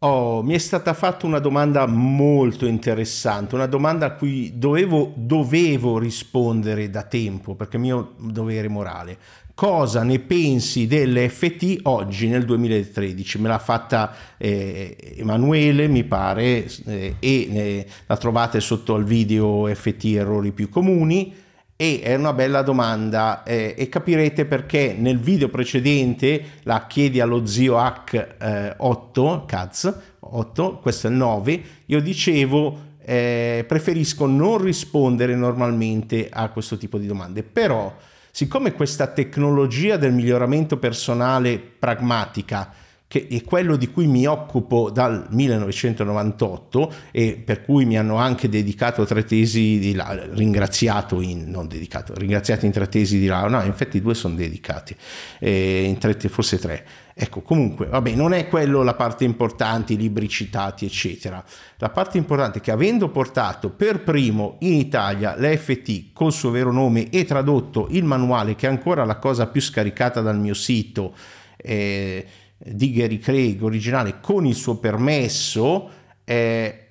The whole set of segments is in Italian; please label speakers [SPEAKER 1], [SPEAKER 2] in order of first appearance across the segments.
[SPEAKER 1] Oh, mi è stata fatta una domanda molto interessante, una domanda a cui dovevo, dovevo rispondere da tempo perché è mio dovere morale. Cosa ne pensi dell'FT oggi nel 2013? Me l'ha fatta eh, Emanuele, mi pare, eh, e eh, la trovate sotto al video FT errori più comuni e è una bella domanda eh, e capirete perché nel video precedente la chiedi allo zio H8, Caz, 8, questo è il 9, io dicevo eh, preferisco non rispondere normalmente a questo tipo di domande, però siccome questa tecnologia del miglioramento personale pragmatica che è quello di cui mi occupo dal 1998 e per cui mi hanno anche dedicato tre tesi di laurea, ringraziato in, non dedicato, ringraziato in tre tesi di laurea, no, infatti due sono dedicati, eh, in tre, forse tre. Ecco, comunque, vabbè, non è quello la parte importante, i libri citati, eccetera. La parte importante è che avendo portato per primo in Italia l'EFT col suo vero nome e tradotto il manuale, che è ancora la cosa più scaricata dal mio sito, eh, di Gary Craig originale con il suo permesso, eh,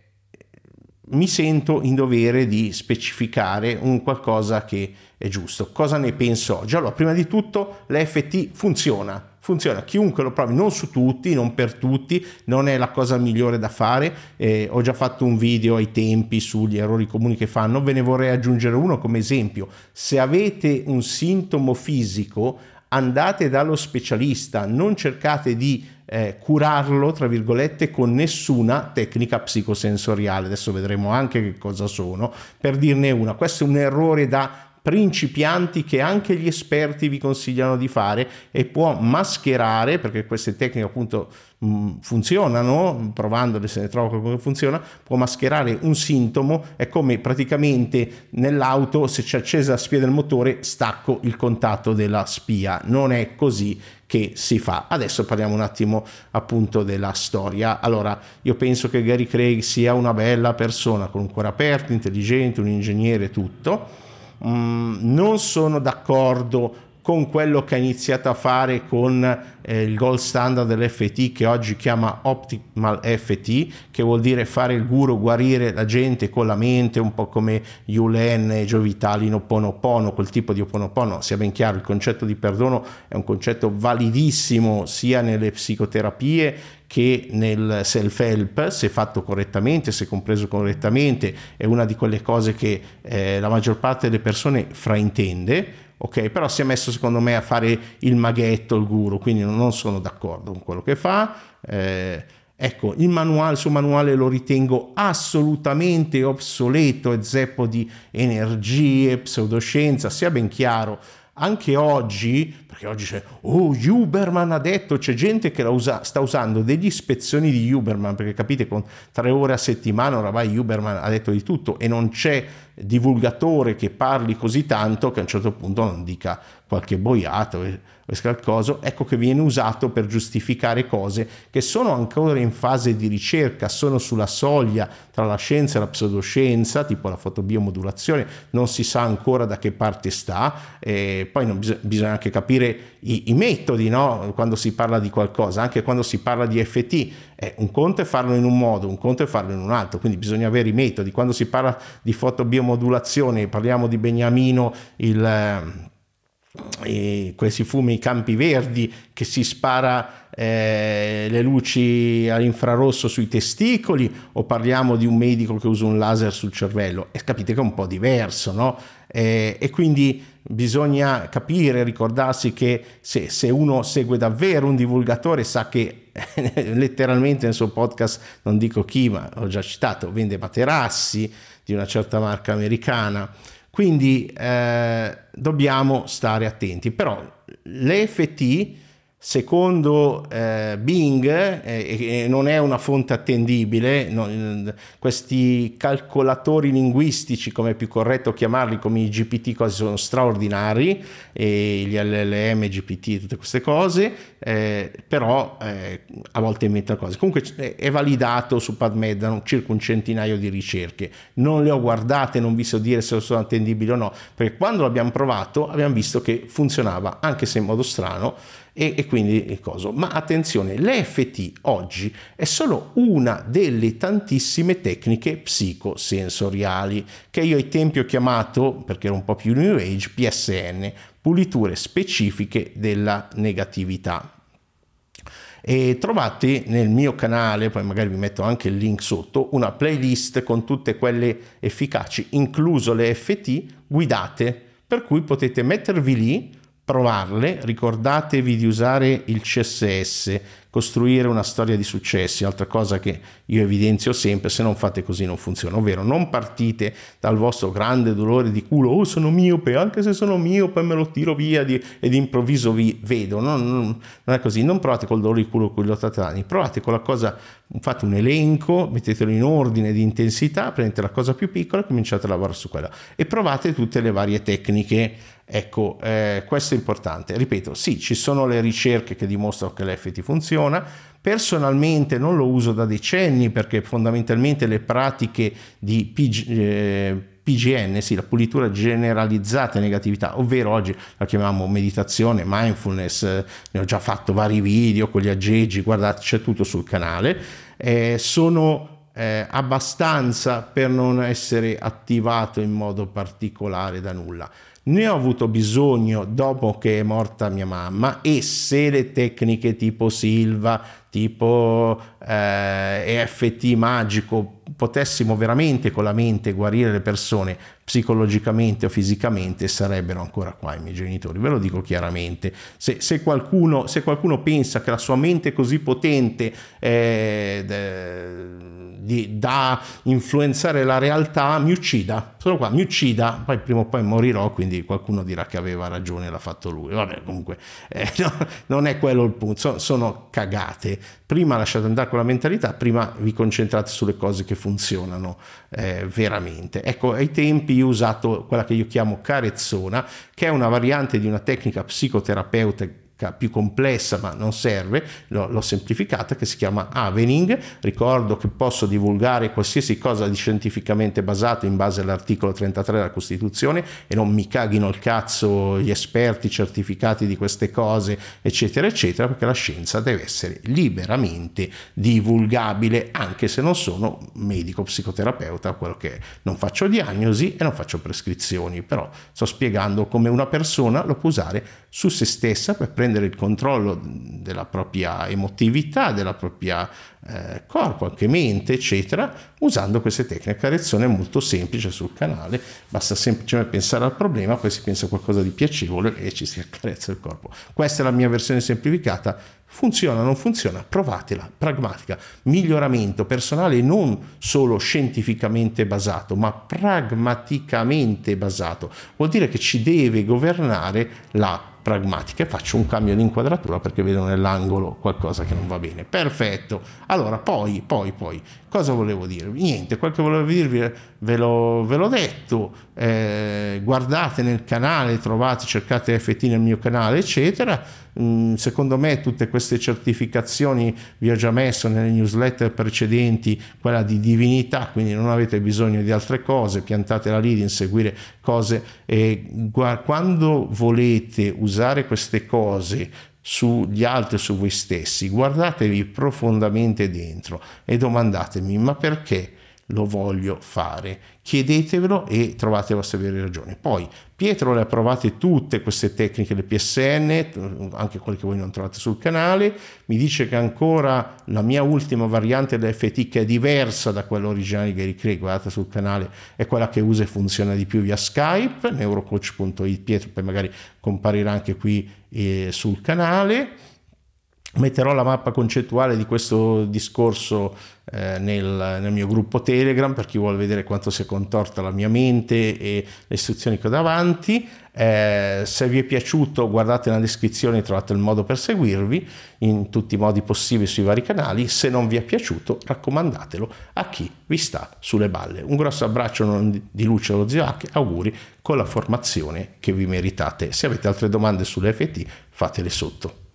[SPEAKER 1] mi sento in dovere di specificare un qualcosa che è giusto. Cosa ne penso oggi? Allora, prima di tutto l'EFT funziona. Funziona, chiunque lo provi, non su tutti, non per tutti, non è la cosa migliore da fare. Eh, ho già fatto un video ai tempi sugli errori comuni che fanno, ve ne vorrei aggiungere uno come esempio. Se avete un sintomo fisico, andate dallo specialista, non cercate di eh, curarlo, tra virgolette, con nessuna tecnica psicosensoriale. Adesso vedremo anche che cosa sono. Per dirne una, questo è un errore da principianti che anche gli esperti vi consigliano di fare e può mascherare, perché queste tecniche appunto mh, funzionano, provandole se ne trova qualcuno che funziona, può mascherare un sintomo, è come praticamente nell'auto se c'è accesa la spia del motore stacco il contatto della spia, non è così che si fa. Adesso parliamo un attimo appunto della storia. Allora, io penso che Gary Craig sia una bella persona con un cuore aperto, intelligente, un ingegnere, tutto Mm, non sono d'accordo con quello che ha iniziato a fare con eh, il gold standard dell'FT che oggi chiama Optimal FT, che vuol dire fare il guru, guarire la gente con la mente, un po' come Yulen Giovitali in Oponopono, quel tipo di Oponopono, sia ben chiaro, il concetto di perdono è un concetto validissimo sia nelle psicoterapie che nel self-help, se fatto correttamente, se compreso correttamente, è una di quelle cose che eh, la maggior parte delle persone fraintende, ok? Però si è messo secondo me a fare il maghetto, il guru, quindi non sono d'accordo con quello che fa. Eh, ecco, il manuale, il suo manuale lo ritengo assolutamente obsoleto e zeppo di energie, pseudoscienza, sia ben chiaro anche oggi, perché oggi c'è, oh, Huberman ha detto, c'è gente che usa, sta usando degli ispezioni di Huberman, perché capite, con tre ore a settimana oramai Huberman ha detto di tutto e non c'è divulgatore che parli così tanto che a un certo punto non dica qualche boiato qualcosa, ecco che viene usato per giustificare cose che sono ancora in fase di ricerca, sono sulla soglia tra la scienza e la pseudoscienza, tipo la fotobiomodulazione, non si sa ancora da che parte sta, e poi bis- bisogna anche capire i, i metodi no? quando si parla di qualcosa, anche quando si parla di FT, eh, un conto è farlo in un modo, un conto è farlo in un altro, quindi bisogna avere i metodi, quando si parla di fotobiomodulazione, parliamo di Beniamino, il e questi fumi, campi verdi che si spara eh, le luci all'infrarosso sui testicoli o parliamo di un medico che usa un laser sul cervello e capite che è un po' diverso no? Eh, e quindi bisogna capire, ricordarsi che se, se uno segue davvero un divulgatore sa che letteralmente nel suo podcast, non dico chi ma l'ho già citato, vende materassi di una certa marca americana quindi eh, dobbiamo stare attenti. Però l'EFT Secondo eh, Bing, eh, non è una fonte attendibile, no, questi calcolatori linguistici, come è più corretto chiamarli, come i GPT, sono straordinari, gli LLM, GPT, tutte queste cose, eh, però eh, a volte inventano cose. Comunque è validato su PubMed circa un centinaio di ricerche. Non le ho guardate, non vi so dire se sono attendibili o no, perché quando l'abbiamo provato abbiamo visto che funzionava, anche se in modo strano, e, e quindi cosa. Ma attenzione, l'EFT oggi è solo una delle tantissime tecniche psicosensoriali che io ai tempi ho chiamato, perché era un po' più new age, PSN, puliture specifiche della negatività e trovate nel mio canale, poi magari vi metto anche il link sotto, una playlist con tutte quelle efficaci, incluso le FT guidate, per cui potete mettervi lì provarle, ricordatevi di usare il CSS, costruire una storia di successi, altra cosa che io evidenzio sempre, se non fate così non funziona, ovvero non partite dal vostro grande dolore di culo, oh sono miope, anche se sono miope me lo tiro via di, ed improvviso vi vedo, non, non, non, è così, non provate col dolore di culo con gli 80 anni, provate con la cosa, fate un elenco, mettetelo in ordine di intensità, prendete la cosa più piccola e cominciate a lavorare su quella. E provate tutte le varie tecniche Ecco, eh, questo è importante. Ripeto, sì, ci sono le ricerche che dimostrano che l'FT funziona. Personalmente non lo uso da decenni perché fondamentalmente le pratiche di PG, eh, PGN, sì, la pulitura generalizzata negatività, ovvero oggi la chiamiamo meditazione, mindfulness, eh, ne ho già fatto vari video con gli aggeggi, guardate, c'è tutto sul canale, eh, sono eh, abbastanza per non essere attivato in modo particolare da nulla. Ne ho avuto bisogno dopo che è morta mia mamma e se le tecniche tipo Silva, tipo eh, EFT magico potessimo veramente con la mente guarire le persone psicologicamente o fisicamente sarebbero ancora qua i miei genitori, ve lo dico chiaramente. Se, se, qualcuno, se qualcuno, pensa che la sua mente così potente eh, di, da influenzare la realtà, mi uccida, sono qua, mi uccida, poi prima o poi morirò, quindi qualcuno dirà che aveva ragione, l'ha fatto lui. Vabbè, comunque eh, no, non è quello il punto, sono, sono cagate. Prima lasciate andare con la mentalità, prima vi concentrate sulle cose che funzionano eh, veramente. Ecco, ai tempi ho usato quella che io chiamo carezzona, che è una variante di una tecnica psicoterapeutica più complessa ma non serve, l'ho, semplificata che si chiama Avening, ricordo che posso divulgare qualsiasi cosa di scientificamente basato in base all'articolo 33 della Costituzione e non mi caghino il cazzo gli esperti certificati di queste cose eccetera eccetera perché la scienza deve essere liberamente divulgabile anche se non sono medico psicoterapeuta quello che è. non faccio diagnosi e non faccio prescrizioni però sto spiegando come una persona lo può usare su se stessa per prendere il controllo della propria emotività, della propria eh, corpo, anche mente, eccetera, usando queste tecniche. Carezzone è molto semplice sul canale, basta semplicemente pensare al problema, poi si pensa a qualcosa di piacevole e ci si accarezza il corpo. Questa è la mia versione semplificata. Funziona non funziona? Provatela, pragmatica, miglioramento personale non solo scientificamente basato, ma pragmaticamente basato. Vuol dire che ci deve governare la e faccio un cambio di inquadratura perché vedo nell'angolo qualcosa che non va bene. Perfetto. Allora, poi, poi, poi, cosa volevo dirvi? Niente, quel che volevo dirvi ve l'ho, ve l'ho detto. Eh, guardate nel canale, trovate, cercate FT nel mio canale, eccetera. Mm, secondo me tutte queste certificazioni vi ho già messo nelle newsletter precedenti, quella di divinità, quindi non avete bisogno di altre cose, piantatela lì di inseguire cose e quando volete usare queste cose sugli altri, su voi stessi, guardatevi profondamente dentro e domandatevi ma perché lo voglio fare? Chiedetevelo e trovate le vostre vere ragioni. Poi Pietro le ha provate tutte queste tecniche, le PSN, anche quelle che voi non trovate sul canale, mi dice che ancora la mia ultima variante dell'FT che è diversa da quella originale di Gary Craig, guardate sul canale, è quella che usa e funziona di più via Skype, neurocoach.it, Pietro poi magari comparirà anche qui eh, sul canale Metterò la mappa concettuale di questo discorso eh, nel, nel, mio gruppo Telegram per chi vuole vedere quanto si è contorta la mia mente e le istruzioni che ho davanti. Eh, se vi è piaciuto guardate nella descrizione, trovate il modo per seguirvi in tutti i modi possibili sui vari canali. Se non vi è piaciuto raccomandatelo a chi vi sta sulle balle. Un grosso abbraccio di luce allo zio Hack, auguri con la formazione che vi meritate. Se avete altre domande sull'FT fatele sotto.